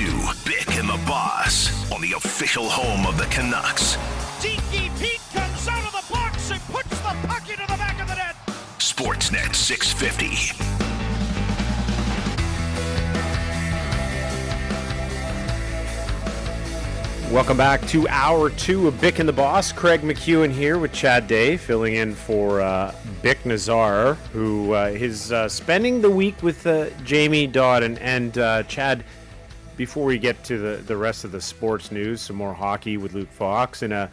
to Bick and the Boss on the official home of the Canucks. Dinky Pete comes out of the box and puts the puck into the back of the net. Sportsnet 650. Welcome back to hour two of Bick and the Boss. Craig McEwen here with Chad Day, filling in for uh, Bick Nizzar, who uh, is uh, spending the week with uh, Jamie Dodd. And, and uh, Chad, before we get to the, the rest of the sports news, some more hockey with Luke Fox and a,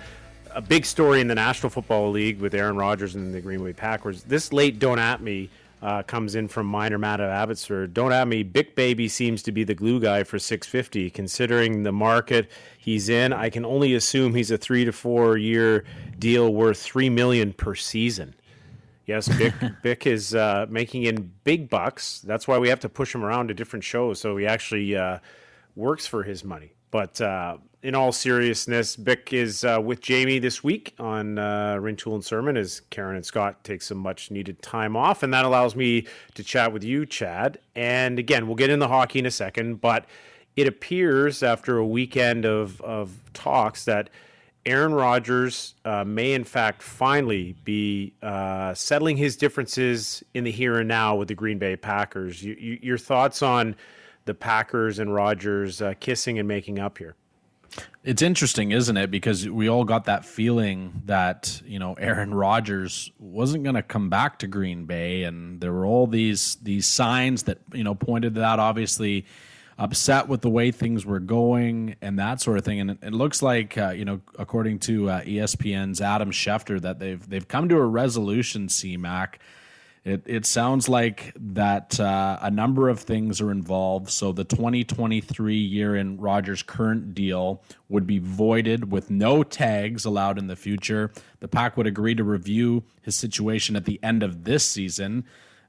a big story in the National Football League with Aaron Rodgers and the Green Bay Packers. This late Don't At Me uh, comes in from Minor Matt of Abbotsford. Don't at me. Big Baby seems to be the glue guy for 650. Considering the market he's in, I can only assume he's a three to four year deal worth three million per season. Yes, Bick, Bick is uh, making in big bucks. That's why we have to push him around to different shows so he actually uh, works for his money. But uh, in all seriousness, Bick is uh, with Jamie this week on uh, Rintoul and Sermon as Karen and Scott take some much needed time off. And that allows me to chat with you, Chad. And again, we'll get in the hockey in a second, but it appears after a weekend of, of talks that Aaron Rodgers uh, may, in fact, finally be uh, settling his differences in the here and now with the Green Bay Packers. You, you, your thoughts on the Packers and Rodgers uh, kissing and making up here? It's interesting, isn't it? Because we all got that feeling that you know Aaron Rodgers wasn't going to come back to Green Bay, and there were all these these signs that you know pointed to that. Obviously, upset with the way things were going and that sort of thing. And it, looks like uh, you know, according to uh, ESPN's Adam Schefter, that they've they've come to a resolution. CMAC it, it sounds like that uh, a number of things are involved. So the 2023 year in Rodgers' current deal would be voided with no tags allowed in the future. The pack would agree to review his situation at the end of this season.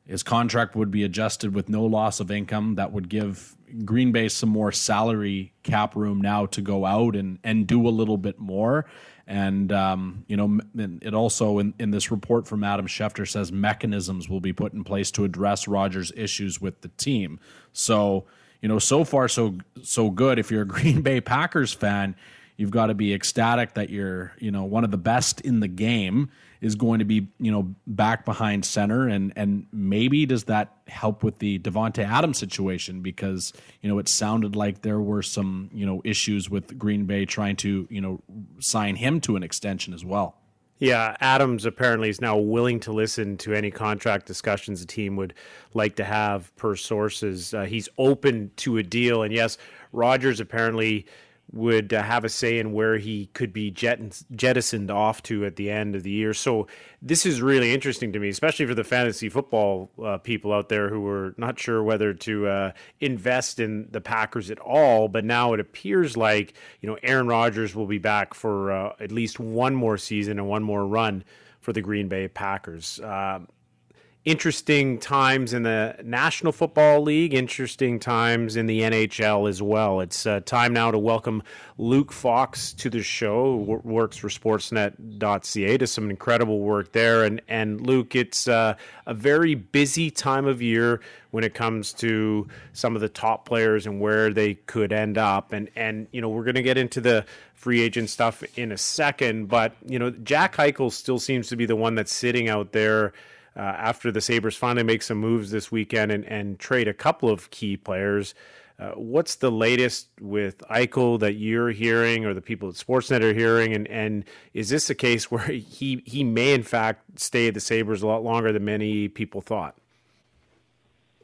His contract would be adjusted with no loss of income. That would give Green Bay some more salary cap room now to go out and, and do a little bit more. And, um, you know, it also in, in this report from Adam Schefter says mechanisms will be put in place to address Rodgers' issues with the team. So, you know, so far so so good. If you're a Green Bay Packers fan, you've got to be ecstatic that you're, you know, one of the best in the game is going to be, you know, back behind center, and and maybe does that help with the Davante Adams situation because you know it sounded like there were some you know issues with Green Bay trying to you know sign him to an extension as well. Yeah, Adams apparently is now willing to listen to any contract discussions the team would like to have per sources. Uh, he's open to a deal, and yes, Rodgers apparently would uh, have a say in where he could be jettisoned off to at the end of the year. So this is really interesting to me, especially for the fantasy football uh, people out there who were not sure whether to uh, invest in the Packers at all. But now it appears like you know Aaron Rodgers will be back for uh, at least one more season and one more run for the Green Bay Packers. Um, interesting times in the National Football League, interesting times in the NHL as well. It's uh, time now to welcome Luke Fox to the show, who works for Sportsnet.ca, does some incredible work there. And, and Luke, it's uh, a very busy time of year when it comes to some of the top players and where they could end up. And, and you know, we're going to get into the free agent stuff in a second, but, you know, Jack Eichel still seems to be the one that's sitting out there uh, after the Sabres finally make some moves this weekend and, and trade a couple of key players. Uh, what's the latest with Eichel that you're hearing or the people at Sportsnet are hearing? And, and is this a case where he, he may, in fact, stay at the Sabres a lot longer than many people thought?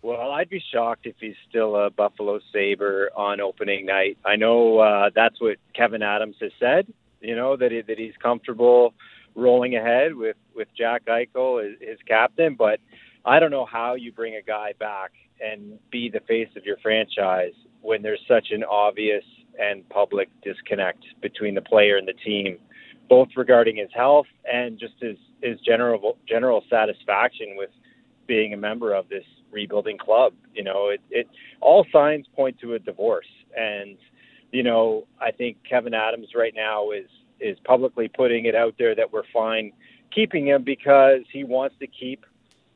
Well, I'd be shocked if he's still a Buffalo Sabre on opening night. I know uh, that's what Kevyn Adams has said, you know, that, he, that he's comfortable – rolling ahead with with Jack Eichel as his captain. But I don't know how you bring a guy back and be the face of your franchise when there's such an obvious and public disconnect between the player and the team, both regarding his health and just his his general general satisfaction with being a member of this rebuilding club. You know, it, it all signs point to a divorce, and you know I think Kevyn Adams right now is is publicly putting it out there that we're fine keeping him because he wants to keep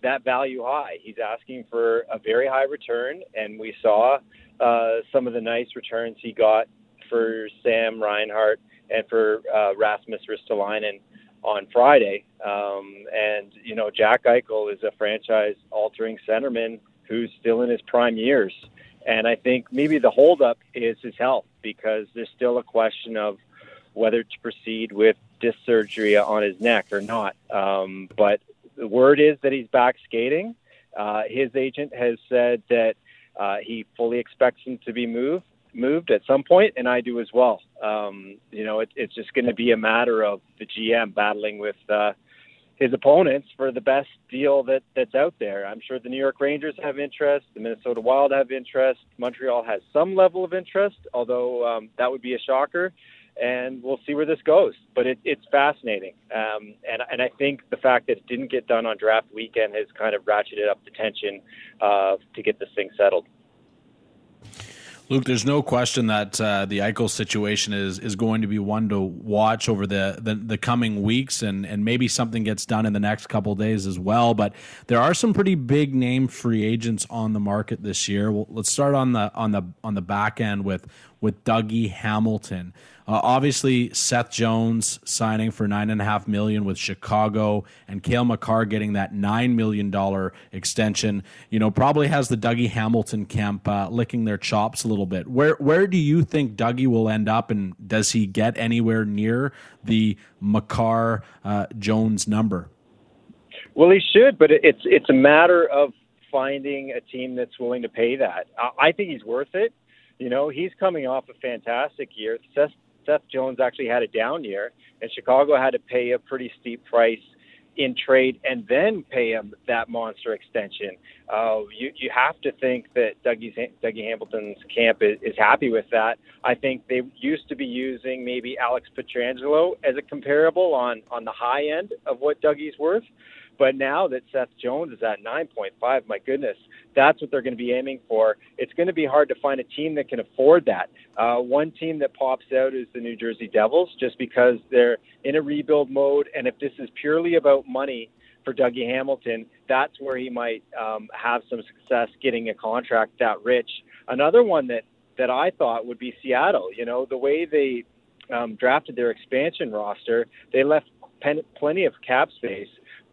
that value high. He's asking for a very high return, and we saw uh, some of the nice returns he got for Sam Reinhart and for uh, Rasmus Ristolainen on Friday. Um, and you know, Jack Eichel is a franchise-altering centerman who's still in his prime years. And I think maybe the holdup is his health because there's still a question of whether to proceed with disc surgery on his neck or not. Um, but the word is that he's back skating. Uh, his agent has said that uh, he fully expects him to be moved moved at some point, and I do as well. Um, you know, it, it's just going to be a matter of the GM battling with uh, his opponents for the best deal that that's out there. I'm sure the New York Rangers have interest, the Minnesota Wild have interest, Montreal has some level of interest, although um, that would be a shocker. And we'll see where this goes, but it, it's fascinating, um, and and I think the fact that it didn't get done on draft weekend has kind of ratcheted up the tension uh, to get this thing settled. Luke, there's no question that uh, the Eichel situation is is going to be one to watch over the, the, the coming weeks, and and maybe something gets done in the next couple days as well. But there are some pretty big name free agents on the market this year. Well, let's start on the on the on the back end with with Dougie Hamilton. Uh, obviously, Seth Jones signing for nine and a half million with Chicago, and Cale Makar getting that nine million dollar extension. You know, probably has the Dougie Hamilton camp uh, licking their chops a little bit. Where where do you think Dougie will end up, and does he get anywhere near the Makar uh, Jones number? Well, he should, but it's it's a matter of finding a team that's willing to pay that. I think he's worth it. You know, he's coming off a fantastic year. Seth Seth Jones actually had a down year, and Chicago had to pay a pretty steep price in trade and then pay him that monster extension. Uh, you you have to think that Dougie's, Dougie Hamilton's camp is, is happy with that. I think they used to be using maybe Alex Pietrangelo as a comparable on on the high end of what Dougie's worth. But now that Seth Jones is at 9.5, my goodness, that's what they're going to be aiming for. It's going to be hard to find a team that can afford that. Uh, one team that pops out is the New Jersey Devils, just because they're in a rebuild mode. And if this is purely about money for Dougie Hamilton, that's where he might um, have some success getting a contract that rich. Another one that that I thought would be Seattle. You know, the way they um, drafted their expansion roster, they left pen- plenty of cap space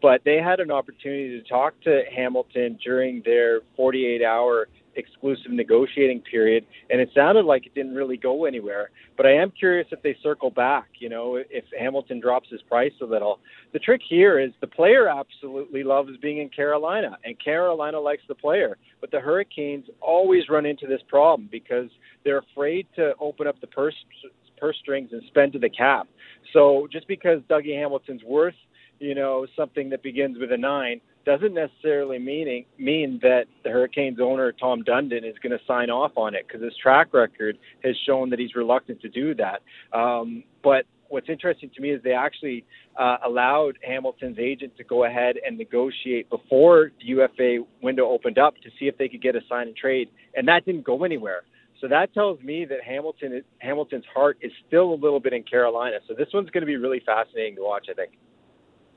but they had an opportunity to talk to Hamilton during their 48 hour exclusive negotiating period, and it sounded like it didn't really go anywhere. But I am curious if they circle back, you know, if Hamilton drops his price a little. The trick here is the player absolutely loves being in Carolina, and Carolina likes the player. But the Hurricanes always run into this problem because they're afraid to open up the purse purse strings and spend to the cap. So just because Dougie Hamilton's worth you know, something that begins with a nine doesn't necessarily meaning mean that the Hurricanes owner Tom Dundon is going to sign off on it because his track record has shown that he's reluctant to do that. Um, but what's interesting to me is they actually uh, allowed Hamilton's agent to go ahead and negotiate before the UFA window opened up to see if they could get a sign and trade, and that didn't go anywhere. So that tells me that Hamilton Hamilton's heart is still a little bit in Carolina. So this one's going to be really fascinating to watch, I think.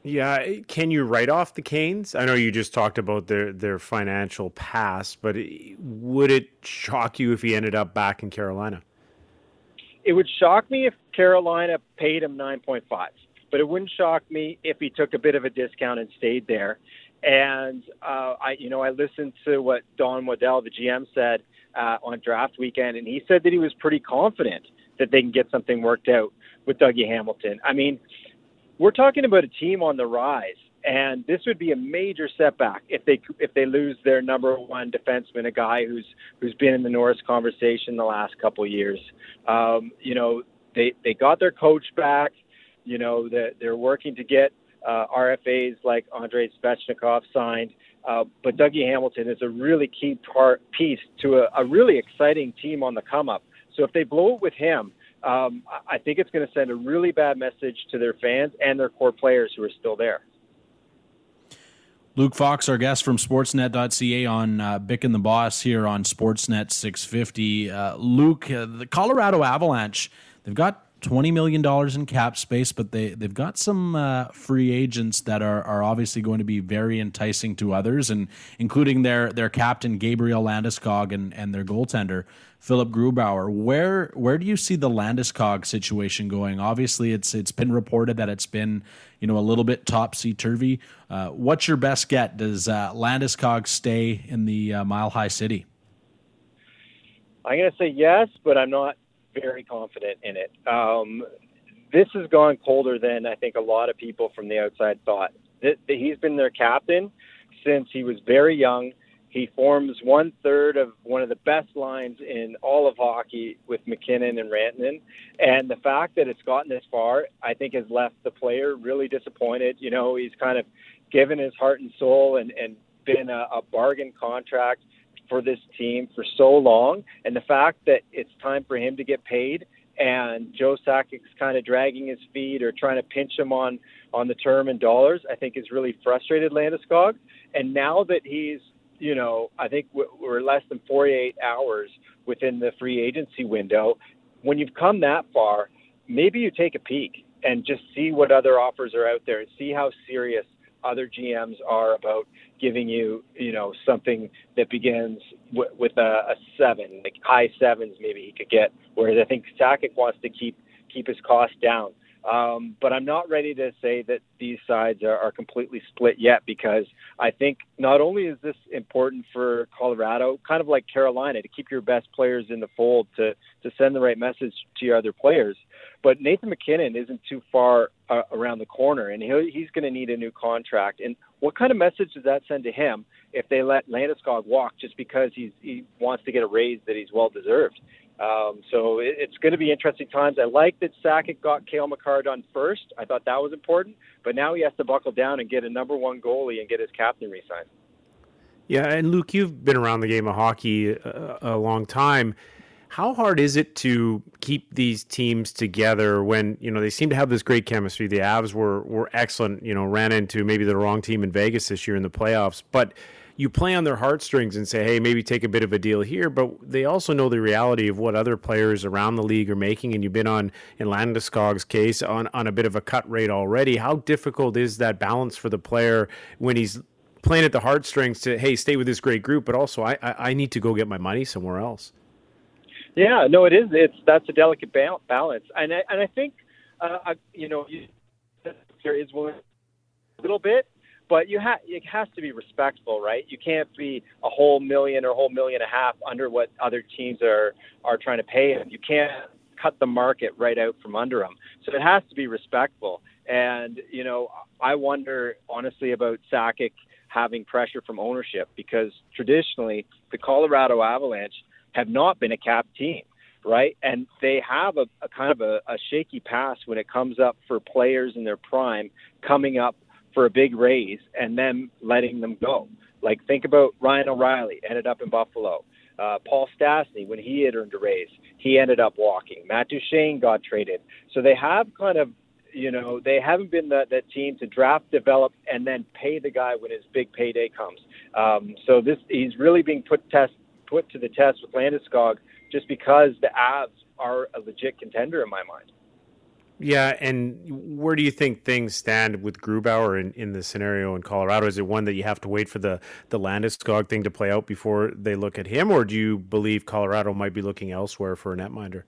Yeah, can you write off the Canes? I know you just talked about their their financial past, but would it shock you if he ended up back in Carolina? It would shock me if Carolina paid him 9.5, but it wouldn't shock me if he took a bit of a discount and stayed there. And uh, I, you know, I listened to what Don Waddell, the GM, said uh, on draft weekend, and he said that he was pretty confident that they can get something worked out with Dougie Hamilton. I mean, we're talking about a team on the rise, and this would be a major setback if they if they lose their number one defenseman, a guy who's who's been in the Norris conversation the last couple of years. Um, you know, they they got their coach back. You know, they're, they're working to get uh, RFAs like Andrei Svechnikov signed. Uh, but Dougie Hamilton is a really key part piece to a, a really exciting team on the come up. So if they blow it with him, um, I think it's going to send a really bad message to their fans and their core players who are still there. Luke Fox, our guest from Sportsnet.ca on uh, Bick and the Boss here on Sportsnet 650. Uh, Luke, uh, the Colorado Avalanche, they've got twenty million dollars in cap space, but they they've got some uh, free agents that are are obviously going to be very enticing to others, and including their their captain Gabriel Landeskog and and their goaltender Philipp Grubauer. Where where do you see the Landeskog situation going? Obviously, it's it's been reported that it's been you know a little bit topsy turvy. Uh, what's your best get? Does uh, Landeskog stay in the uh, Mile High City? I'm going to say yes, but I'm not very confident in it. Um, this has gone colder than I think a lot of people from the outside thought. That He's been their captain since he was very young. He forms one third of one of the best lines in all of hockey with MacKinnon and Rantanen. And the fact that it's gotten this far, I think, has left the player really disappointed. You know, he's kind of given his heart and soul and, and been a, a bargain contract for this team for so long, and the fact that it's time for him to get paid, and Joe Sakic's kind of dragging his feet or trying to pinch him on on the term in dollars, I think has really frustrated Landeskog. And now that he's, you know, I think we're less than 48 hours within the free agency window. When you've come that far, maybe you take a peek and just see what other offers are out there and see how serious other GMs are about giving you, you know, something that begins w- with a, a seven, like high sevens, maybe he could get. Whereas I think Sakic wants to keep keep his costs down. Um, but I'm not ready to say that these sides are, are completely split yet because I think not only is this important for Colorado, kind of like Carolina, to keep your best players in the fold, to, to send the right message to your other players, but Nathan MacKinnon isn't too far uh, around the corner, and he, he's going to need a new contract. And what kind of message does that send to him if they let Landeskog walk just because he's, he wants to get a raise that he's well deserved? Um, so it, it's going to be interesting times. I like that Sakic got Cale Makar done first. I thought that was important, but now he has to buckle down and get a number one goalie and get his captain re-signed. Yeah, and Luke, you've been around the game of hockey a, a long time. How hard is it to keep these teams together when you know they seem to have this great chemistry? The Avs were were excellent. You know, ran into maybe the wrong team in Vegas this year in the playoffs, but you play on their heartstrings and say, hey, maybe take a bit of a deal here. But they also know the reality of what other players around the league are making. And you've been on, in Landeskog's case, on, on a bit of a cut rate already. How difficult is that balance for the player when he's playing at the heartstrings to, hey, stay with this great group, but also I, I, I need to go get my money somewhere else? Yeah, no, it is. It's that's a delicate balance, and I, and I think uh, you know you, there is one little bit, but you have it has to be respectful, right? You can't be a whole million or a whole million and a half under what other teams are are trying to pay him. You can't cut the market right out from under them. So it has to be respectful. And you know, I wonder honestly about Sakic having pressure from ownership because traditionally the Colorado Avalanche have not been a cap team, right? And they have a, a kind of a, a shaky past when it comes up for players in their prime coming up for a big raise and then letting them go. Like think about Ryan O'Reilly, ended up in Buffalo. Uh, Paul Stastny, when he had earned a raise, he ended up walking. Matt Duchene got traded. So they have kind of, you know, they haven't been that, that team to draft, develop, and then pay the guy when his big payday comes. Um, so this he's really being put test put to the test with Landeskog just because the Avs are a legit contender in my mind. Yeah, and where do you think things stand with Grubauer in, in the scenario in Colorado? Is it one that you have to wait for the the Landeskog thing to play out before they look at him, or do you believe Colorado might be looking elsewhere for a netminder?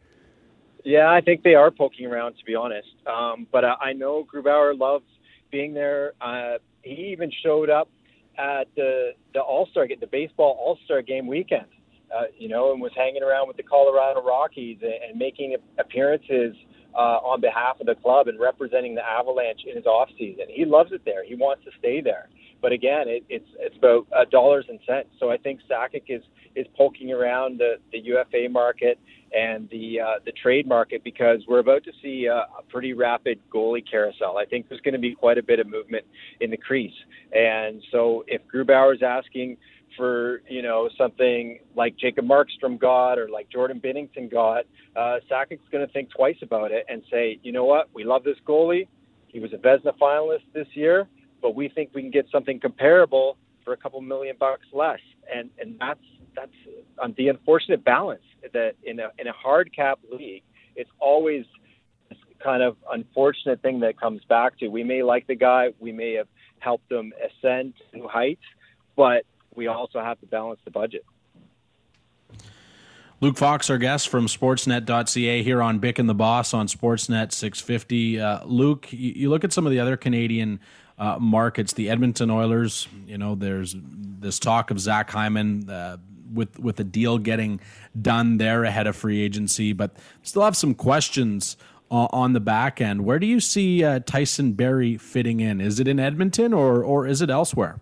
Yeah, I think they are poking around, to be honest. Um, but uh, I know Grubauer loves being there. Uh, he even showed up at the the All Star the baseball All Star game weekend. Uh, you know, and was hanging around with the Colorado Rockies and, and making appearances uh, on behalf of the club and representing the Avalanche in his off season. He loves it there. He wants to stay there. But again, it, it's it's about uh, dollars and cents. So I think Sakic is is poking around the, the UFA market and the uh, the trade market because we're about to see a, a pretty rapid goalie carousel. I think there's going to be quite a bit of movement in the crease. And so if Grubauer is asking for you know something like Jacob Markstrom got or like Jordan Binnington got, uh, Sakic's going to think twice about it and say, you know what, we love this goalie. He was a Vezina finalist this year, but we think we can get something comparable for a couple million bucks less, and and that's that's um, the unfortunate balance that in a in a hard cap league, it's always kind of unfortunate thing that comes back to. We may like the guy, we may have helped him ascend to heights, but we also have to balance the budget. Luke Fox, our guest from Sportsnet.ca here on Bick and the Boss on Sportsnet 650. Uh, Luke, you, you, look at some of the other Canadian uh, markets, the Edmonton Oilers. You know, there's this talk of Zach Hyman uh, with with a deal getting done there ahead of free agency, but still have some questions on the back end. Where do you see uh, Tyson Barrie fitting in? Is it in Edmonton or or is it elsewhere?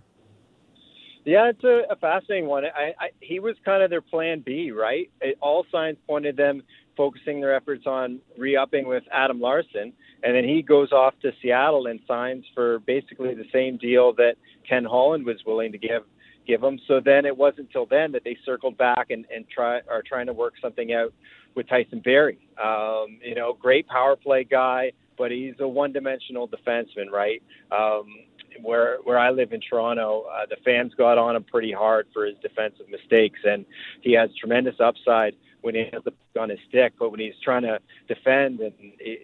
Yeah, it's a, a fascinating one. I, I, he was kind of their plan B, right? It, all signs pointed them focusing their efforts on re-upping with Adam Larsson, and then he goes off to Seattle and signs for basically the same deal that Ken Holland was willing to give give him. So then it wasn't until then that they circled back and, and try are trying to work something out with Tyson Barrie. Um, you know, great power play guy, but he's a one-dimensional defenseman, right? Um, where where I live in Toronto, uh, the fans got on him pretty hard for his defensive mistakes, and he has tremendous upside when he has the on his stick, but when he's trying to defend, and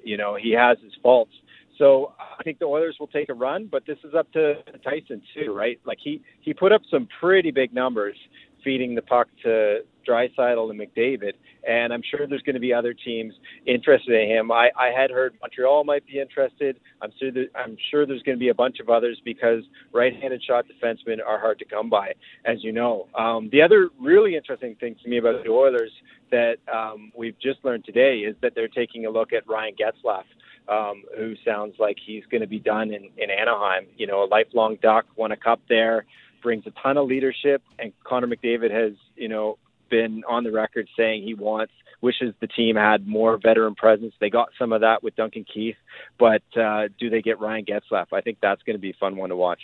you know he has his faults. So I think the Oilers will take a run, but this is up to Tyson too, right? Like he he put up some pretty big numbers feeding the puck to Draisaitl and McDavid, and I'm sure there's going to be other teams interested in him. I, I had heard Montreal might be interested. I'm sure that, I'm sure there's going to be a bunch of others because right-handed shot defensemen are hard to come by, as you know. Um, the other really interesting thing to me about the Oilers that um, we've just learned today is that they're taking a look at Ryan Getzlaf. Um, who sounds like he's going to be done in, in Anaheim. You know, a lifelong Duck, won a cup there, brings a ton of leadership, and Connor McDavid has, you know, been on the record saying he wants wishes the team had more veteran presence. They got some of that with Duncan Keith, but uh, do they get Ryan Getzlaf? I think that's going to be a fun one to watch.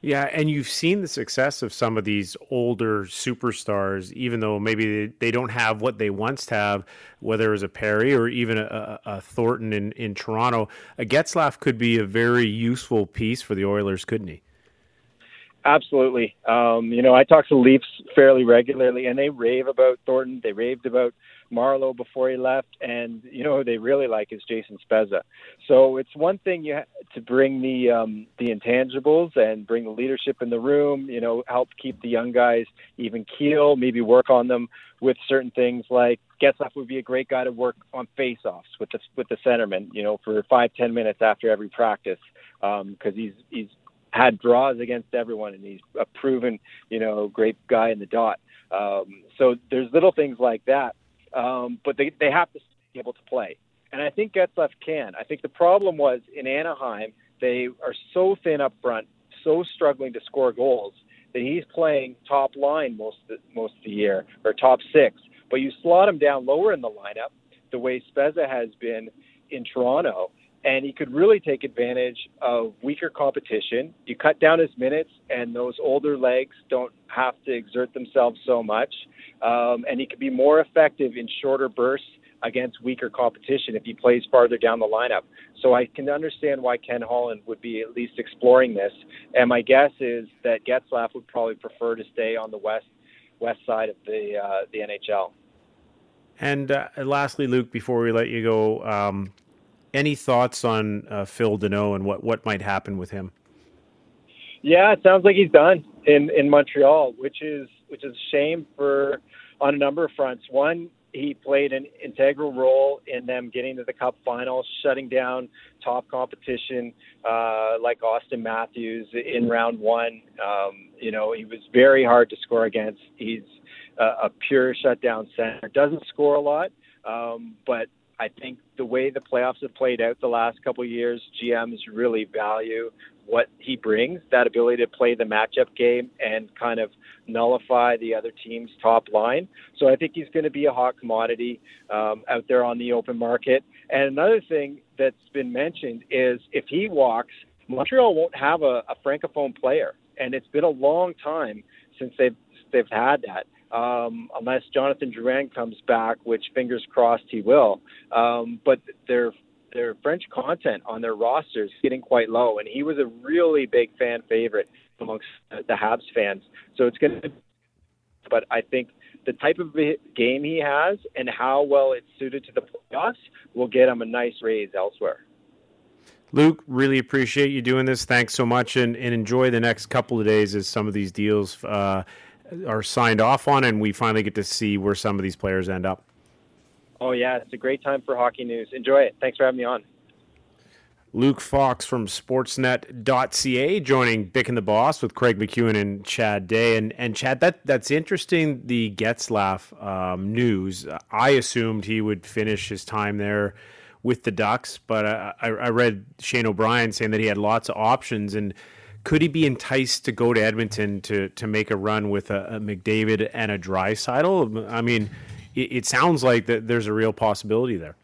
Yeah, and you've seen the success of some of these older superstars, even though maybe they, don't have what they once have, whether it was a Perry or even a, a Thornton in, in Toronto. A Getzlaf could be a very useful piece for the Oilers, couldn't he? Absolutely. Um, you know, I talk to Leafs fairly regularly, and they rave about Thornton. They raved about Marleau before he left, and you know they really like is Jason Spezza. So it's one thing you ha- to bring the um, the intangibles and bring the leadership in the room. You know, help keep the young guys even keel. Maybe work on them with certain things like Getzlaf would be a great guy to work on face-offs with the with the centerman. You know, for five ten minutes after every practice because um, he's he's had draws against everyone, and he's a proven, you know, great guy in the dot. Um, so there's little things like that, um, but they they have to be able to play, and I think Getzlaf can. I think the problem was in Anaheim they are so thin up front, so struggling to score goals that he's playing top line most of the, most of the year or top six. But you slot him down lower in the lineup, the way Spezza has been in Toronto, and he could really take advantage of weaker competition. You cut down his minutes, and those older legs don't have to exert themselves so much, um, and he could be more effective in shorter bursts against weaker competition if he plays farther down the lineup. So I can understand why Ken Holland would be at least exploring this. And my guess is that Getzlaf would probably prefer to stay on the west west side of the uh, the NHL. And uh, lastly, Luke, before we let you go, um, any thoughts on uh, Phil Danault and what, what might happen with him? Yeah, it sounds like he's done in, in Montreal, which is which is a shame for on a number of fronts. One, he played an integral role in them getting to the Cup finals, shutting down top competition uh, like Auston Matthews in round one. Um, you know, he was very hard to score against. He's uh, a pure shutdown center. Doesn't score a lot, um, but I think the way the playoffs have played out the last couple of years, GMs really value what he brings, that ability to play the matchup game and kind of nullify the other team's top line. So I think he's going to be a hot commodity um, out there on the open market. And another thing that's been mentioned is if he walks, Montreal won't have a, a francophone player, and it's been a long time since they've they've had that um, unless Jonathan Drouin comes back, which fingers crossed he will. Um, but their their French content on their rosters is getting quite low, and he was a really big fan favorite amongst the Habs fans. So it's going to, but I think the type of game he has and how well it's suited to the playoffs will get him a nice raise elsewhere. Luke, really appreciate you doing this. Thanks so much, and, and enjoy the next couple of days as some of these deals uh, are signed off on, and we finally get to see where some of these players end up. Oh yeah, it's a great time for hockey news. Enjoy it. Thanks for having me on. Luke Fox from Sportsnet.ca joining Bick and the Boss with Craig McEwen and Chad Day. And and Chad, that that's interesting. The Getzlaf um, news. I assumed he would finish his time there with the Ducks, but I, I read Shane O'Brien saying that he had lots of options and. Could he be enticed to go to Edmonton to, to make a run with a, a McDavid and a Draisaitl? I mean, it, it sounds like that there's a real possibility there.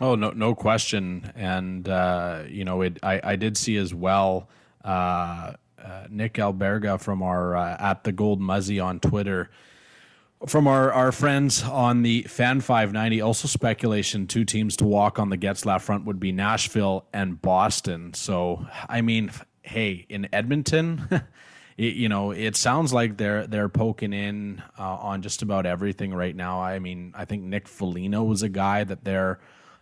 Oh no, no question. And uh, you know, it, I, I did see as well. Uh, uh, Nick Alberga from our uh, at the Gold Muzzy on Twitter, from our, our friends on the Fan 590. Also, speculation: two teams to walk on the Getzlaf front would be Nashville and Boston. So, I mean, hey, in Edmonton. It, you know, it sounds like they're they're poking in uh, on just about everything right now. I mean, I think Nick Foligno was a guy that they're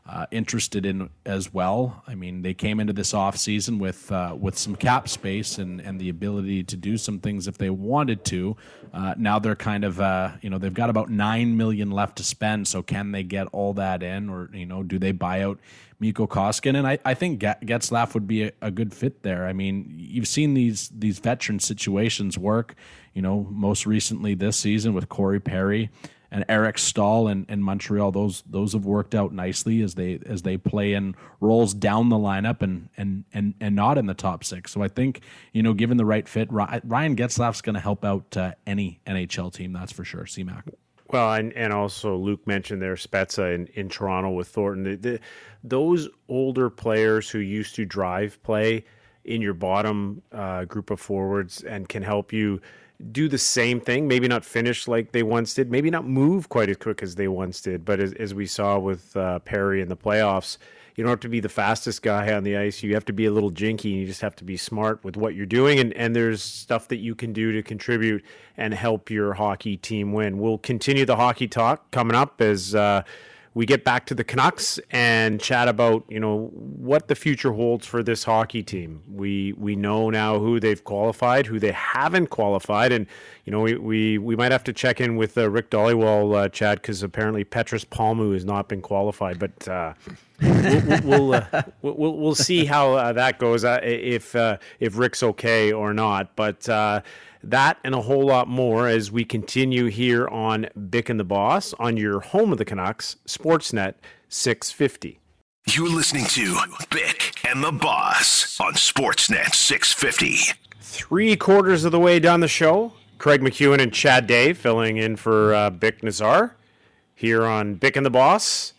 uh, interested in as well. I mean, they came into this off season with uh, with some cap space and, and the ability to do some things if they wanted to. Uh, now they're kind of uh, you know they've got about nine million left to spend. So can they get all that in, or you know do they buy out Mikko Koskinen? And I, I think Getzlaf would be a, a good fit there. I mean, you've seen these these veteran situations work. You know, most recently this season with Corey Perry and Eric Staal and, and Montreal. Those those have worked out nicely as they as they play in roles down the lineup and and and and not in the top six. So I think you know, given the right fit, Ryan Getzlaf's going to help out uh, any NHL team. That's for sure. CMAC. Well, and, and also Luke mentioned there Spezza in, in Toronto with Thornton. The, the, those older players who used to drive play in your bottom uh, group of forwards and can help you do the same thing, maybe not finish like they once did, maybe not move quite as quick as they once did. But as, as we saw with uh, Perry in the playoffs, you don't have to be the fastest guy on the ice. You have to be a little jinky. You just have to be smart with what you're doing. And, and there's stuff that you can do to contribute and help your hockey team win. We'll continue the hockey talk coming up as. Uh, we get back to the Canucks and chat about you know what the future holds for this hockey team. We we know now who they've qualified, who they haven't qualified, and you know we we, we might have to check in with uh, Rick Dhaliwal, uh, Chad, because apparently Petrus Palmu has not been qualified, but. Uh, we'll we'll, uh, we'll, we'll see how uh, that goes uh, if uh, if Rick's okay or not. But that and a whole lot more as we continue here on Bick and the Boss on your home of the Canucks, Sportsnet 650. You're listening to Bick and the Boss on Sportsnet 650. Three quarters of the way down the show, Craig McEwen and Chad Day filling in for uh, Bick Nazar here on Bick and the Boss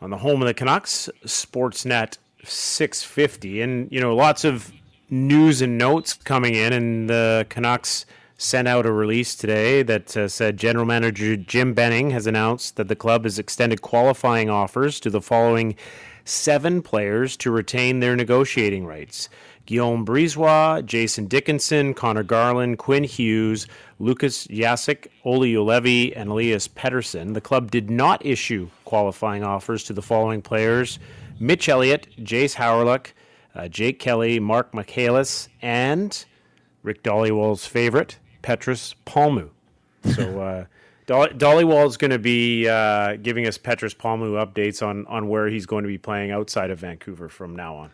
on the home of the Canucks, Sportsnet 650. And, you know, lots of news and notes coming in, and the Canucks sent out a release today that uh, said General Manager Jim Benning has announced that the club has extended qualifying offers to the following seven players to retain their negotiating rights. Guillaume Brisebois, Jason Dickinson, Conor Garland, Quinn Hughes, Lukas Jasek, Olli Juolevi, and Elias Pettersson. The club did not issue qualifying offers to the following players Mitch Eliot, Jayce Hawryluk, uh, Jake Kelly, Marc Michaelis, and Rick Dhaliwal's favorite, Petrus Palmu. So uh, Dhaliwal is going to be uh, giving us Petrus Palmu updates on on where he's going to be playing outside of Vancouver from now on.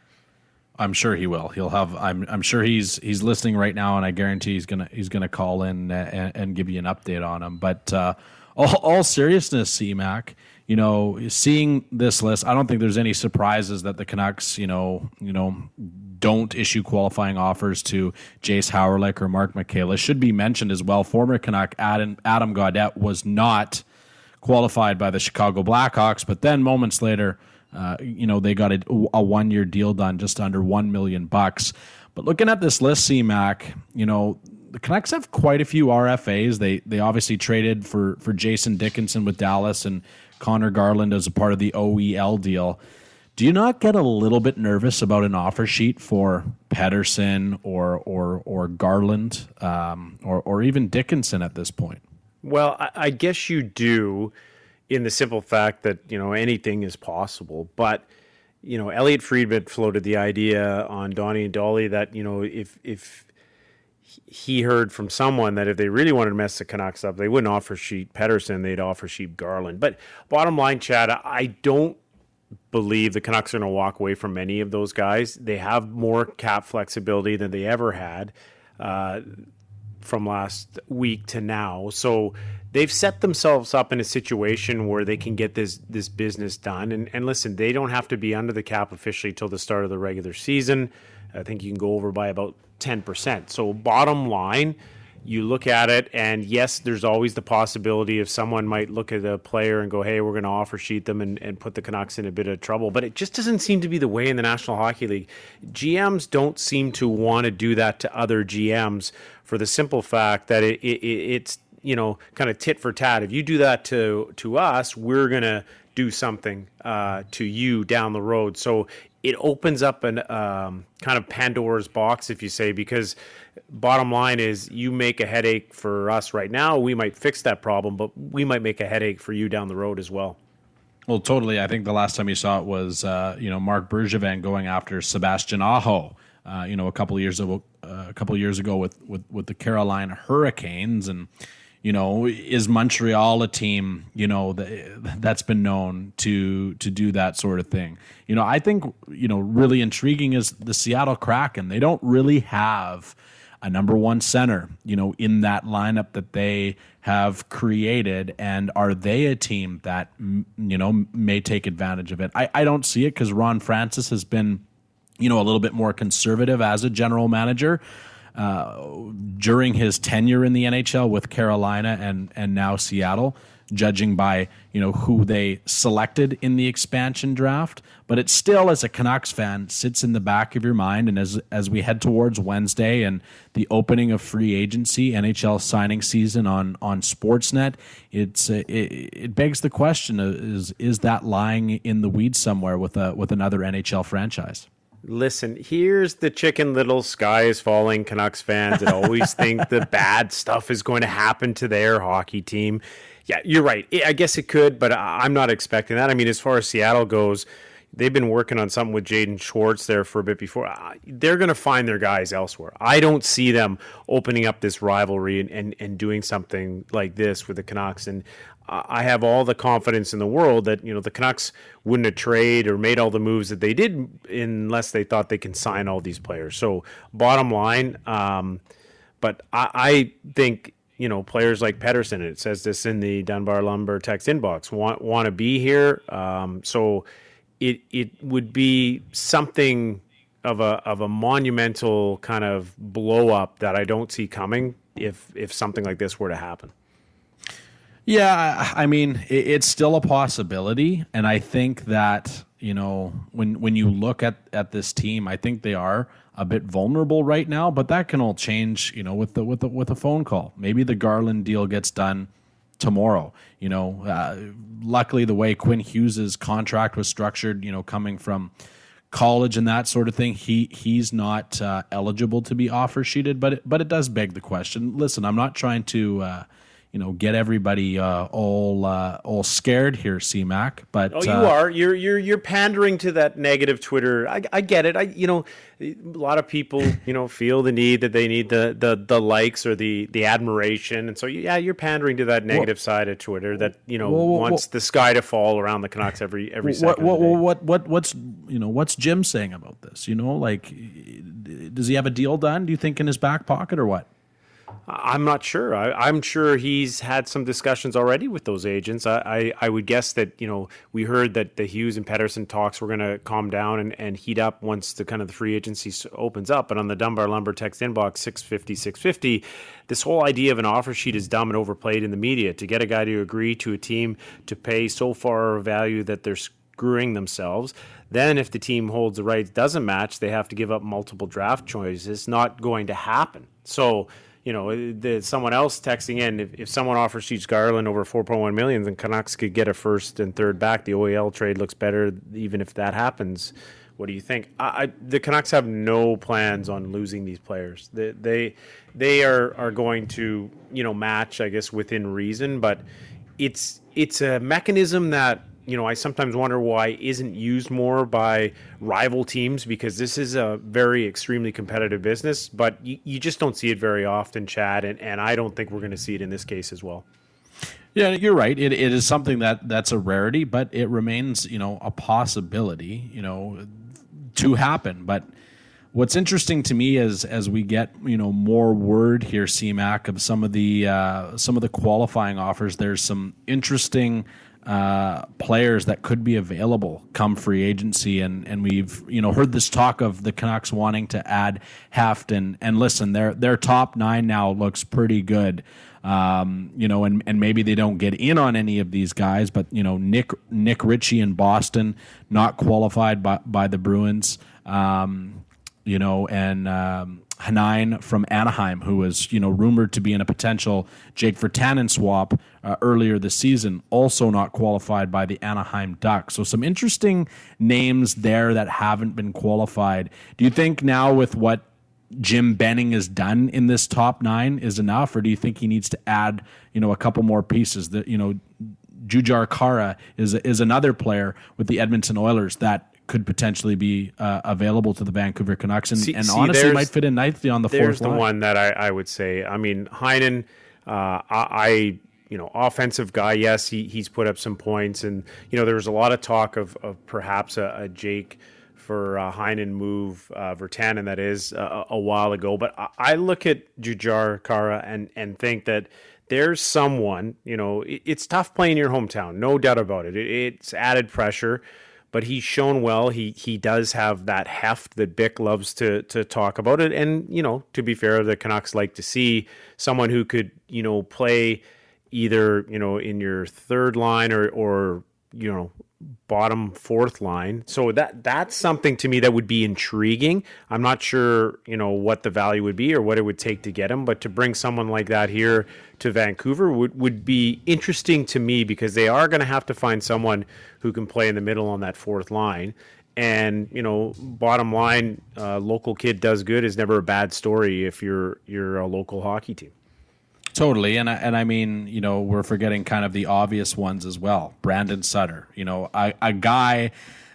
I'm sure he will. He'll have. I'm. I'm sure he's he's listening right now, and I guarantee he's gonna he's gonna call in and, and give you an update on him. But uh, all, all seriousness, CMAC, you know, seeing this list, I don't think there's any surprises that the Canucks, you know, you know, don't issue qualifying offers to Jayce Hawryluk or Marc Michaelis. Should be mentioned as well. Former Canuck Adam, Adam Gaudette was not qualified by the Chicago Blackhawks, but then moments later, uh, you know, they got a, a one year deal done just under one million bucks. But looking at this list, CMAC, you know, the Canucks have quite a few RFAs. They they obviously traded for for Jason Dickinson with Dallas and Conor Garland as a part of the OEL deal. Do you not get a little bit nervous about an offer sheet for Pettersson or or or Garland um, or or even Dickinson at this point? Well, I, I guess you do, in the simple fact that you know anything is possible. But you know, Elliotte Friedman floated the idea on Donnie and Dhali that you know if if he heard from someone that if they really wanted to mess the Canucks up, they wouldn't offer Sheet Pettersson, they'd offer Sheet Garland. But bottom line, Chad, I don't believe the Canucks are going to walk away from any of those guys. They have more cap flexibility than they ever had uh, from last week to now. So they've set themselves up in a situation where they can get this this business done. And, and listen, they don't have to be under the cap officially till the start of the regular season. I think you can go over by about 10%. So, bottom line, you look at it, and yes, there's always the possibility if someone might look at a player and go, hey, we're going to offer sheet them and, and put the Canucks in a bit of trouble. But it just doesn't seem to be the way in the National Hockey League. GMs don't seem to want to do that to other GMs for the simple fact that it, it, it's you know kind of tit for tat. If you do that to to us, we're gonna do something uh, to you down the road. So it opens up an um, kind of Pandora's box, if you say, because bottom line is you make a headache for us right now. We might fix that problem, but we might make a headache for you down the road as well. Well, totally. I think the last time you saw it was, uh, you know, Marc Bergevin going after Sebastian Aho. Uh, you know, a couple years ago, uh, a couple years ago with, with with the Carolina Hurricanes, and you know, is Montreal a team, you know, that's been known to to do that sort of thing? You know, I think, you know, really intriguing is the Seattle Kraken. They don't really have a number one center, you know, in that lineup that they have created. And are they a team that, you know, may take advantage of it? I, I don't see it because Ron Francis has been, you know, a little bit more conservative as a general manager. Uh, during his tenure in the NHL with Carolina and and now Seattle, judging by you know who they selected in the expansion draft. But it still, as a Canucks fan, sits in the back of your mind. And as as we head towards Wednesday and the opening of free agency, NHL signing season on on Sportsnet, it's uh, it, it begs the question: is is that lying in the weeds somewhere with a with another NHL franchise? Listen, here's the chicken little sky is falling Canucks fans that always think the bad stuff is going to happen to their hockey team. Yeah, you're right. I guess it could, but I'm not expecting that. I mean, as far as Seattle goes, they've been working on something with Jaden Schwartz there for a bit before. They're going to find their guys elsewhere. I don't see them opening up this rivalry and, and, and doing something like this with the Canucks. And I have all the confidence in the world that you know the Canucks wouldn't have traded or made all the moves that they did unless they thought they can sign all these players. So bottom line, um, but I, I, think you know players like Pettersson. It says this in the Dunbar Lumber text inbox. Want want to be here. Um, so it it would be something of a of a monumental kind of blow up that I don't see coming if if something like this were to happen. Yeah, I mean, it's still a possibility, and I think that you know when when you look at at this team, I think they are a bit vulnerable right now, but that can all change, you know, with the with the with a phone call. Maybe the Garland deal gets done tomorrow. You know, uh, luckily the way Quinn Hughes's contract was structured, you know, coming from college and that sort of thing, he he's not uh, eligible to be offer sheeted. But it, but it does beg the question. Listen, I'm not trying to. Uh, you know get everybody uh, all uh, all scared here, CMAC. But oh, you uh, are you're you're you're pandering to that negative Twitter. I, I get it. I you know a lot of people you know feel the need that they need the the the likes or the the admiration, and so yeah, you're pandering to that negative well, side of Twitter that you know well, well, wants the sky to fall around the Canucks every every second. What what, what what what's you know what's Jim saying about this? You know, like does he have a deal done? Do you think in his back pocket or what? I'm not sure. I, am sure he's had some discussions already with those agents. I, I, I, would guess that you know we heard that the Hughes and Pettersson talks were going to calm down and, and heat up once the kind of the free agency opens up. But on the Dunbar Lumber text inbox 650 650, this whole idea of an offer sheet is dumb and overplayed in the media. To get a guy to agree to a team to pay so far a value that they're screwing themselves. Then, if the team holds the rights doesn't match, they have to give up multiple draft choices. It's not going to happen. So you know, the, someone else texting in, if, if someone offers Sheets Garland over 4.1 million, then Canucks could get a first and third back. The OEL trade looks better, even if that happens. What do you think? I, I, the Canucks have no plans on losing these players. They, they they are are going to you know match, I guess, within reason. But it's it's a mechanism that you know I sometimes wonder why isn't used more by rival teams because this is a very extremely competitive business. But you, you just don't see it very often, Chad, and, and I don't think we're going to see it in this case as well. Yeah, you're right. It, it is something that that's a rarity, but it remains, you know, a possibility, you know, to happen. But what's interesting to me is as we get, you know, more word here, CMAC, of some of the uh, some of the qualifying offers. There's some interesting uh, players that could be available come free agency, and and we've you know heard this talk of the Canucks wanting to add Haft and and listen, their their top nine now looks pretty good. Um, you know, and, and maybe they don't get in on any of these guys, but you know, Nick Nick Ritchie in Boston not qualified by by the Bruins. Um, you know, and um, Heinen from Anaheim, who was you know rumored to be in a potential Jake Virtanen swap uh, earlier this season, also not qualified by the Anaheim Ducks. So some interesting names there that haven't been qualified. Do you think now with what Jim Benning has done in this top nine is enough, or do you think he needs to add, you know, a couple more pieces? That you know, Jujhar Khaira is is another player with the Edmonton Oilers that could potentially be uh, available to the Vancouver Canucks, and, see, and see, honestly might fit in nicely on the fourth There's the line. one that I, I would say. I mean, Heinen, uh, I, I you know, offensive guy. Yes, he, he's put up some points, and you know, there was a lot of talk of, of perhaps a, a Jake for uh, Heinen move uh, Virtanen that is uh, a while ago. But I, I look at Jujhar Khaira and and think that there's someone. You know, it, it's tough playing your hometown, no doubt about it. it. It's added pressure. But he's shown well. He he does have that heft that Bick loves to to talk about it. And you know, to be fair, the Canucks like to see someone who could you know play either you know in your third line or or you know bottom fourth line. So that that's something to me that would be intriguing. I'm not sure, you know, what the value would be or what it would take to get him, but to bring someone like that here to Vancouver would, would be interesting to me because they are going to have to find someone who can play in the middle on that fourth line. And you know, bottom line, uh, local kid does good is never a bad story if you're you're a local hockey team. Totally, and I, and I mean, you know, we're forgetting kind of the obvious ones as well. Brandon Sutter, you know, a, a guy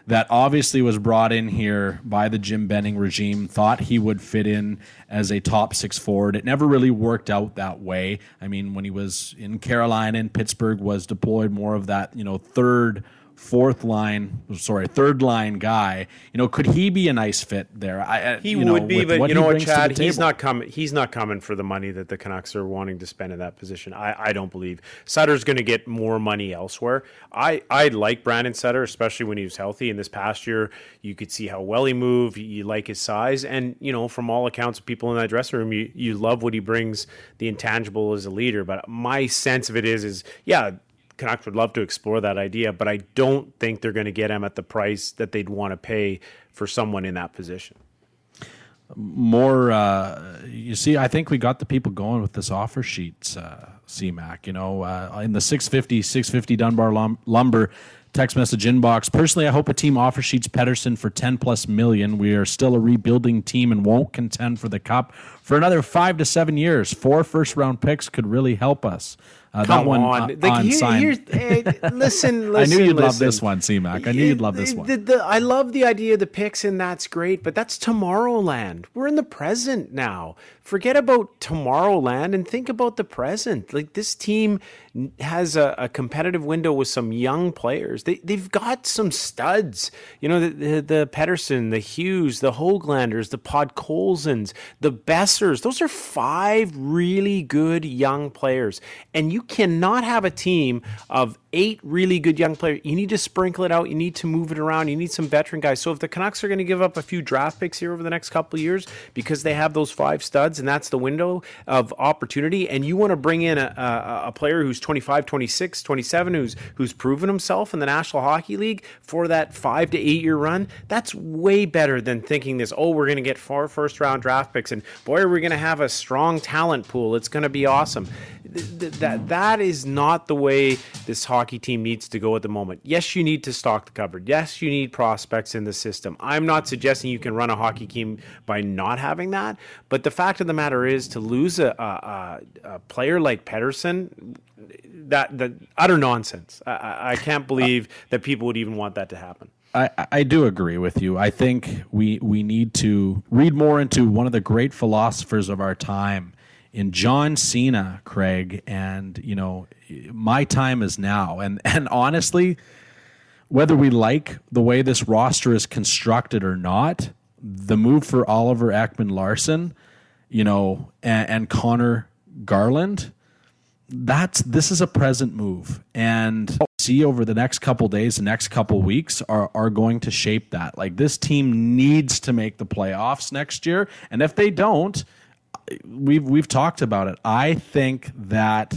that obviously was brought in here by the Jim Benning regime, thought he would fit in as a top six forward. It never really worked out that way. I mean, when he was in Carolina and Pittsburgh, was deployed more of that, you know, third fourth line, sorry, third line guy. You know, could he be a nice fit there? I, he would know, be, but you know what, Chad? He's not coming. He's not coming for the money that the Canucks are wanting to spend in that position. I, I don't believe Sutter's going to get more money elsewhere. I, I like Brandon Sutter, especially when he was healthy. In this past year, you could see how well he moved. You like his size, and you know, from all accounts of people in that dressing room, you, you love what he brings, the intangible as a leader. But my sense of it is, is yeah Canucks would love to explore that idea, but I don't think they're going to get him at the price that they'd want to pay for someone in that position. More, uh, you see, I think we got the people going with this offer sheets, uh, CMAC. You know, uh, in the 650, 650 Dunbar lum- lumber text message inbox. Personally, I hope a team offer sheets Pettersson for 10 plus million. We are still a rebuilding team and won't contend for the cup for another five to seven years. Four first round picks could really help us. Uh, Come that one on, uh, like, on here, sign- hey, listen, listen. I knew you'd love this one, C-Mac. I knew you'd love this one. The- the- I love the idea of the picks, and that's great, but that's Tomorrowland. We're in the present now. Forget about Tomorrowland and think about the present. Like this team has a, a competitive window with some young players. They they've got some studs. You know the the, the Pettersson, the Hughes, the Hoglanders, the Podkolzins, the Boesers. Those are five really good young players, and you cannot have a team of eight really good young players. You need to sprinkle it out. You need to move it around. You need some veteran guys. So if the Canucks are going to give up a few draft picks here over the next couple of years because they have those five studs and that's the window of opportunity, and you want to bring in a, a, a player who's 25, 26, 27, who's who's proven himself in the National Hockey League for that five to eight year run, that's way better than thinking this. Oh, we're going to get four first round draft picks, and boy, are we going to have a strong talent pool. It's going to be awesome. Th- th- that that is not the way this hockey hockey team needs to go at the moment. Yes, you need to stock the cupboard. Yes, you need prospects in the system. I'm not suggesting you can run a hockey team by not having that, but the fact of the matter is to lose a, a, a player like Pettersson—that—that utter nonsense. I, I can't believe that people would even want that to happen. I, I do agree with you. I think we we need to read more into one of the great philosophers of our time in John Cena, Craig, and you know, my time is now. And and honestly, whether we like the way this roster is constructed or not, the move for Oliver Ekman Larsson, you know, and, and Conor Garland, that's this is a present move. And see over the next couple days the next couple weeks are are going to shape that. Like this team needs to make the playoffs next year. And if they don't we've we've talked about it i think that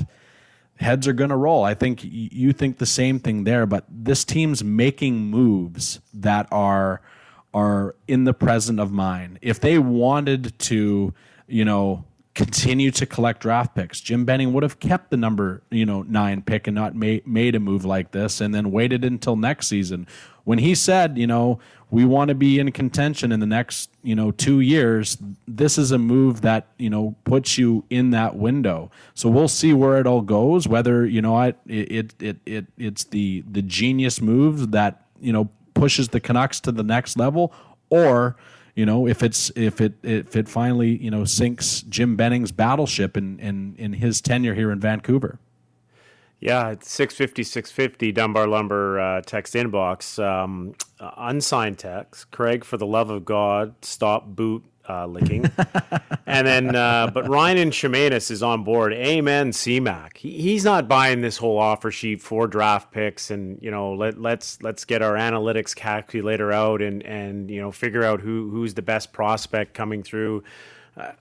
heads are going to roll i think you think the same thing there but this team's making moves that are are in the present of mind if they wanted to you know continue to collect draft picks. Jim Benning would have kept the number, you know, nine pick and not made made a move like this, and then waited until next season. When he said, you know, we want to be in contention in the next, you know, two years, this is a move that you know puts you in that window. So we'll see where it all goes. Whether you know, I, it it it it's the the genius move that you know pushes the Canucks to the next level, or you know, if it's if it if it finally you know sinks Jim Benning's battleship in in in his tenure here in Vancouver. Yeah, it's 650, 650 Dunbar Lumber uh, text inbox. Um, uh, unsigned text. Craig, for the love of God, stop boot uh, licking. and then, uh, but Ryan and Shemanis is on board. Amen, CMAC. He, he's not buying this whole offer sheet for draft picks, and you know, let let's let's get our analytics calculator out and and you know figure out who who's the best prospect coming through.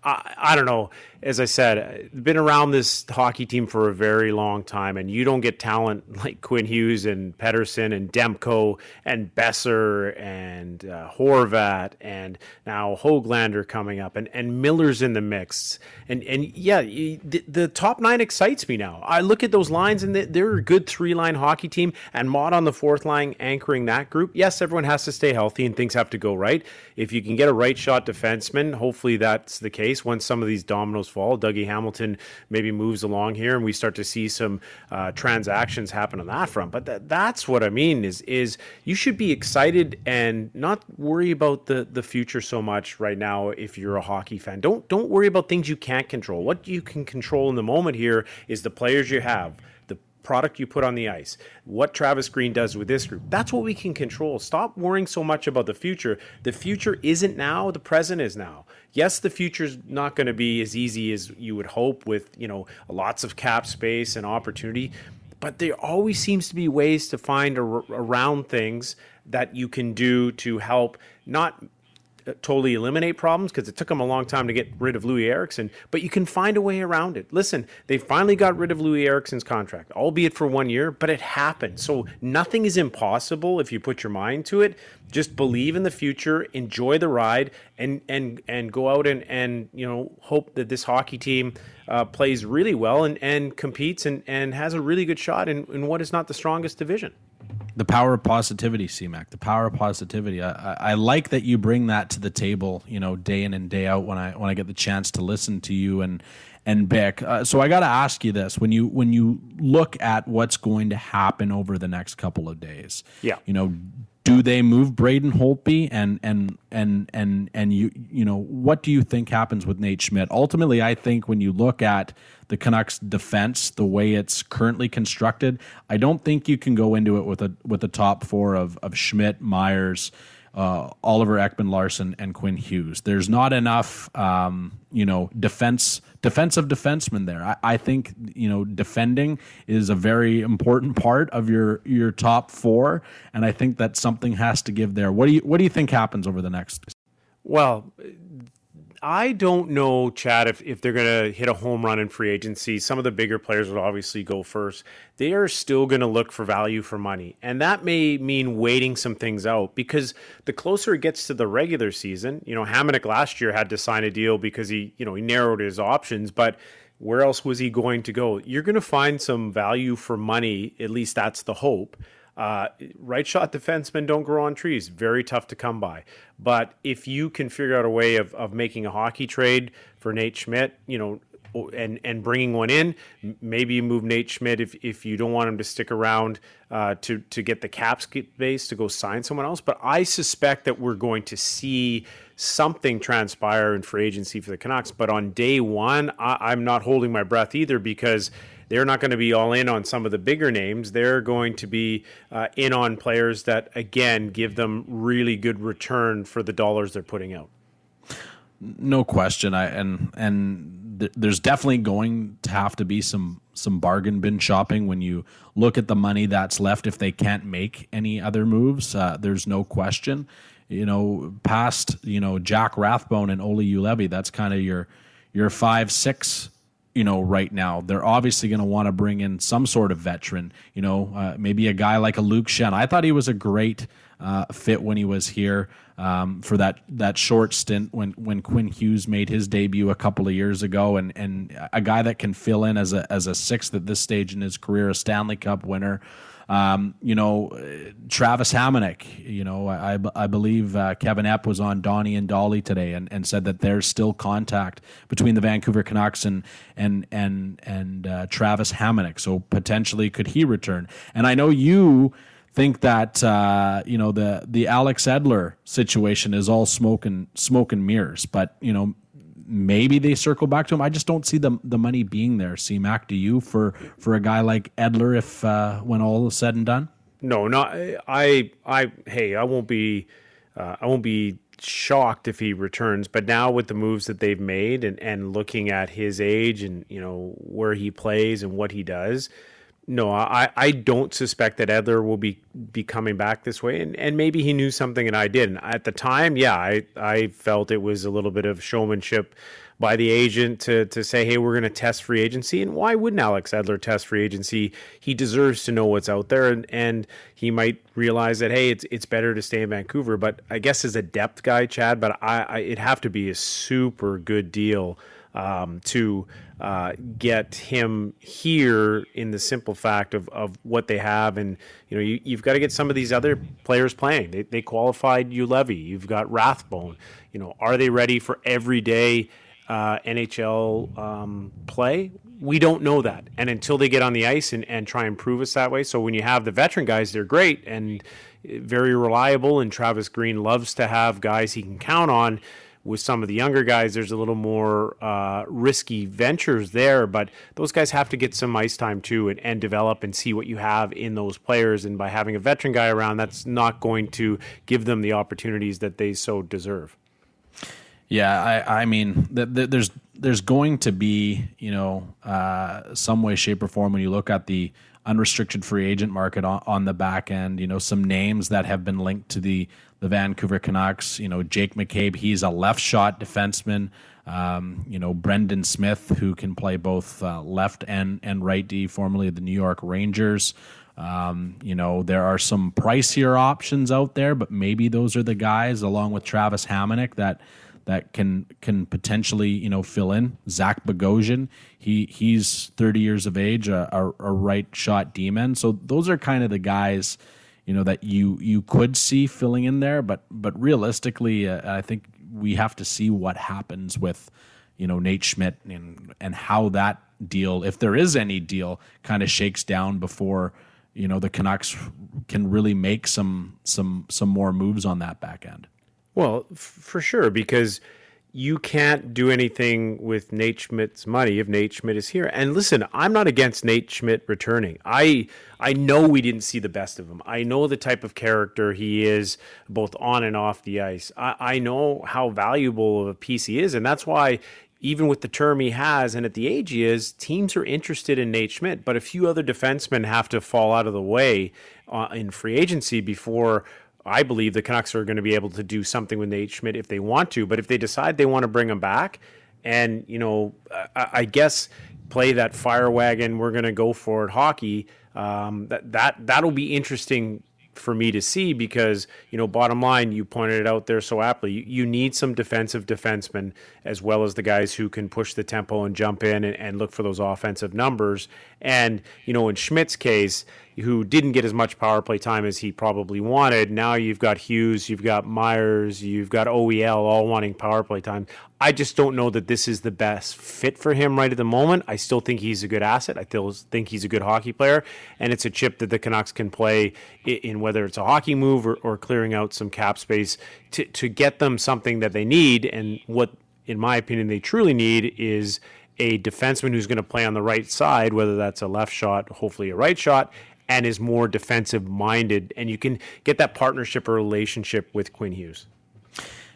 I, I don't know. As I said, been around this hockey team for a very long time, and you don't get talent like Quinn Hughes and Pettersson and Demko and Boeser and uh, Horvat and now Hoglander coming up, and, and Miller's in the mix. And and yeah, the, the top nine excites me now. I look at those lines, and they're a good three line hockey team, and Motte on the fourth line anchoring that group. Yes, everyone has to stay healthy, and things have to go right. If you can get a right shot defenseman, hopefully that's the case once some of these dominoes fall. Dougie Hamilton maybe moves along here, and we start to see some uh, transactions happen on that front. But that, that's what I mean is is you should be excited and not worry about the the future so much right now. If you're a hockey fan, don't don't worry about things you can't control. What you can control in the moment here is the players you have product you put on the ice, what Travis Green does with this group. That's what we can control. Stop worrying so much about the future. The future isn't now, the present is now. Yes, the future's not going to be as easy as you would hope with, you know, lots of cap space and opportunity, but there always seems to be ways to find around things that you can do to help not totally eliminate problems because it took them a long time to get rid of Loui Eriksson, but you can find a way around it. Listen, they finally got rid of Loui Eriksson's contract, albeit for one year, but it happened. So nothing is impossible if you put your mind to it. Just believe in the future, enjoy the ride, and and and go out and and you know hope that this hockey team uh, plays really well and and competes and and has a really good shot in, in what is not the strongest division. The power of positivity, CMAC. The power of positivity. I, I, I, like that you bring that to the table. You know, day in and day out when I when I get the chance to listen to you and and Bick. Uh, so I got to ask you this: when you when you look at what's going to happen over the next couple of days, yeah, you know, do they move Braden Holtby and and and and and you you know what do you think happens with Nate Schmidt? Ultimately, I think when you look at the Canucks defense the way it's currently constructed, I don't think you can go into it with a with a top four of of Schmidt, Myers, uh, Oliver Ekman Larsson and Quinn Hughes. There's not enough, um, you know, defense defensive defensemen there. I, I, think you know defending is a very important part of your your top four, and I think that something has to give there. What do you what do you think happens over the next? Well, I don't know, Chad, if, if they're going to hit a home run in free agency. Some of the bigger players would obviously go first. They are still going to look for value for money. And that may mean waiting some things out because the closer it gets to the regular season, you know, Hamonic last year had to sign a deal because he, you know, he narrowed his options. But where else was he going to go? You're going to find some value for money. At least that's the hope. Uh, right shot defensemen don't grow on trees. Very tough to come by. But if you can figure out a way of, of making a hockey trade for Nate Schmidt, you know, and and bringing one in. Maybe you move Nate Schmidt if, if you don't want him to stick around uh, to to get the cap space to go sign someone else. But I suspect that we're going to see something transpire in free agency for the Canucks. But on day one, I, I'm not holding my breath either because they're not going to be all in on some of the bigger names. They're going to be uh, in on players that, again, give them really good return for the dollars they're putting out. No question. I and and th- there's definitely going to have to be some some bargain bin shopping when you look at the money that's left if they can't make any other moves. Uh, there's no question. You know, past you know Jack Rathbone and Olli Juolevi, that's kind of your your five six you know, right now. They're obviously going to want to bring in some sort of veteran, you know, uh, maybe a guy like a Luke Schenn. I thought he was a great uh, fit when he was here um, for that that short stint when when Quinn Hughes made his debut a couple of years ago, and and a guy that can fill in as a as a sixth at this stage in his career, a Stanley Cup winner. Um, you know, Travis Hamonic, you know, I, I believe uh, Kevin Epp was on Donnie and Dhali today and, and said that there's still contact between the Vancouver Canucks and and and and uh, Travis Hamonic. So potentially could he return? And I know you think that uh, you know the the Alex Edler situation is all smoke and smoke and mirrors, but you know maybe they circle back to him. I just don't see the the money being there. C Mac, do you for for a guy like Edler if uh, when all is said and done? No, not I. I hey, I won't be uh, I won't be shocked if he returns. But now with the moves that they've made and and looking at his age and you know where he plays and what he does no, I, I don't suspect that Edler will be, be coming back this way. And, and maybe he knew something and I didn't. At the time, yeah, I, I felt it was a little bit of showmanship by the agent to, to say, hey, we're going to test free agency. And why wouldn't Alex Edler test free agency? He deserves to know what's out there. And, and he might realize that, hey, it's, it's better to stay in Vancouver. But I guess as a depth guy, Chad, but I, I it'd have to be a super good deal um, to uh, get him here in the simple fact of, of what they have. And, you know, you, have got to get some of these other players playing. They, they qualified Juolevi. You've got Rathbone. You know, are they ready for everyday uh, NHL um, play? We don't know that. And until they get on the ice and, and try and prove us that way. So when you have the veteran guys, they're great and very reliable. And Travis Green loves to have guys he can count on with some of the younger guys, there's a little more uh, risky ventures there, but those guys have to get some ice time too and, and develop and see what you have in those players. And by having a veteran guy around, that's not going to give them the opportunities that they so deserve. Yeah, I, I mean, th- th- there's there's going to be you know uh, some way, shape, or form when you look at the unrestricted free agent market on, on the back end. You know, some names that have been linked to the the Vancouver Canucks. You know, Jake McCabe, he's a left shot defenseman. Um, you know, Brendan Smith, who can play both uh, left and, and right D, formerly the New York Rangers. Um, you know, there are some pricier options out there, but maybe those are the guys, along with Travis Hamonic, that that can can potentially you know fill in. Zach Bogosian, he he's 30 years of age, a, a, a right shot demon. So those are kind of the guys you know that you you could see filling in there, but but realistically, uh, I think we have to see what happens with you know Nate Schmidt and and how that deal, if there is any deal, kind of shakes down before you know the Canucks can really make some some some more moves on that back end. Well, f- for sure, because you can't do anything with Nate Schmidt's money if Nate Schmidt is here. And listen, I'm not against Nate Schmidt returning. I I know we didn't see the best of him. I know the type of character he is, both on and off the ice. I, I know how valuable of a piece he is, and that's why. Even with the term he has and at the age he is, teams are interested in Nate Schmidt. But a few other defensemen have to fall out of the way uh, in free agency before I believe the Canucks are going to be able to do something with Nate Schmidt if they want to. But if they decide they want to bring him back, and you know, I, I guess play that fire wagon, we're going to go for it hockey. Um, that that that'll be interesting for me to see because you know bottom line you pointed it out there so aptly you, you, need some defensive defensemen as well as the guys who can push the tempo and jump in and, and look for those offensive numbers and you know in Schmidt's case who didn't get as much power play time as he probably wanted. Now you've got Hughes, you've got Myers, you've got OEL all wanting power play time. I just don't know that this is the best fit for him right at the moment. I still think he's a good asset. I still think he's a good hockey player, and it's a chip that the Canucks can play in whether it's a hockey move or, or clearing out some cap space to, to get them something that they need. And what, in my opinion, they truly need is a defenseman who's going to play on the right side, whether that's a left shot, hopefully a right shot, and is more defensive minded, and you can get that partnership or relationship with Quinn Hughes.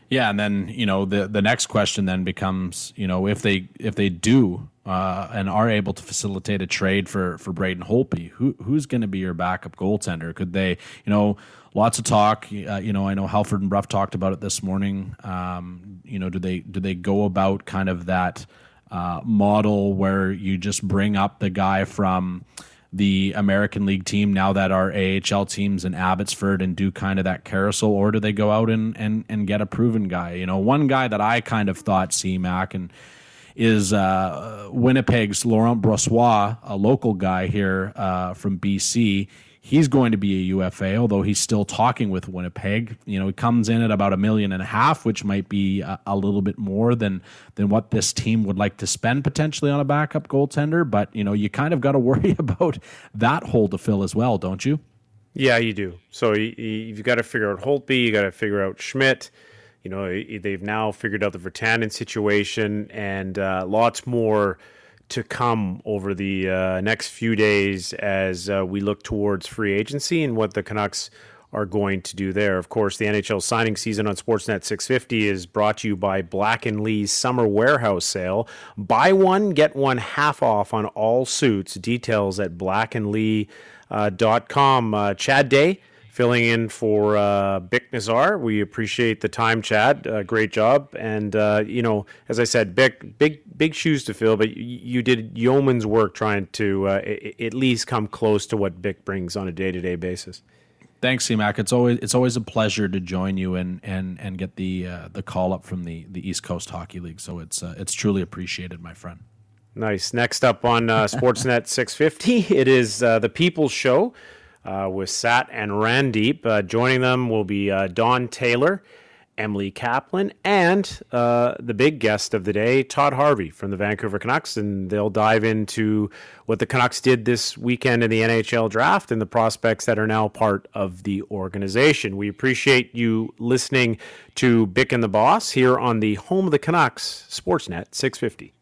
Yeah, and then you know the the next question then becomes you know if they if they do uh, and are able to facilitate a trade for for Braden Holtby, who who's going to be your backup goaltender? Could they you know lots of talk? Uh, you know I know Halford and Brough talked about it this morning. Um, you know do they do they go about kind of that uh, model where you just bring up the guy from the American League team now that our AHL teams in Abbotsford and do kind of that carousel, or do they go out and, and, and get a proven guy? You know, one guy that I kind of thought CMAC and is uh, Winnipeg's Laurent Brossoit, a local guy here uh, from BC he's going to be a UFA, although he's still talking with Winnipeg. You know, he comes in at about a million and a half, which might be a, a, little bit more than than what this team would like to spend potentially on a backup goaltender. But you know, you kind of got to worry about that hole to fill as well, don't you? Yeah, you do. So you, have got to figure out Holtby, you got to figure out Schmidt. You know, they've now figured out the Virtanen situation and uh, lots more to come over the uh, next few days as uh, we look towards free agency and what the Canucks are going to do there. Of course, the NHL signing season on Sportsnet 650 is brought to you by Black and Lee's summer warehouse sale. Buy one, get one half off on all suits. Details at blackandlee.com. Uh, Chad Day filling in for uh, Bick Nizzar. We appreciate the time, Chad. Uh, great job. And uh, you know, as I said, Bick, big big shoes to fill, but you, you did yeoman's work trying to uh, at least come close to what Bick brings on a day to day basis. Thanks, CMAC. It's always it's always a pleasure to join you and and and get the uh, the call up from the the East Coast Hockey League. So it's uh, it's truly appreciated, my friend. Nice. Next up on uh, Sportsnet 650, it is uh, the People's Show uh, with Sat and Randeep. Uh, joining them will be uh, Don Taylor, Emily Kaplan, and uh, the big guest of the day, Todd Harvey from the Vancouver Canucks. And they'll dive into what the Canucks did this weekend in the NHL draft and the prospects that are now part of the organization. We appreciate you listening to Bick and the Boss here on the home of the Canucks, Sportsnet 650.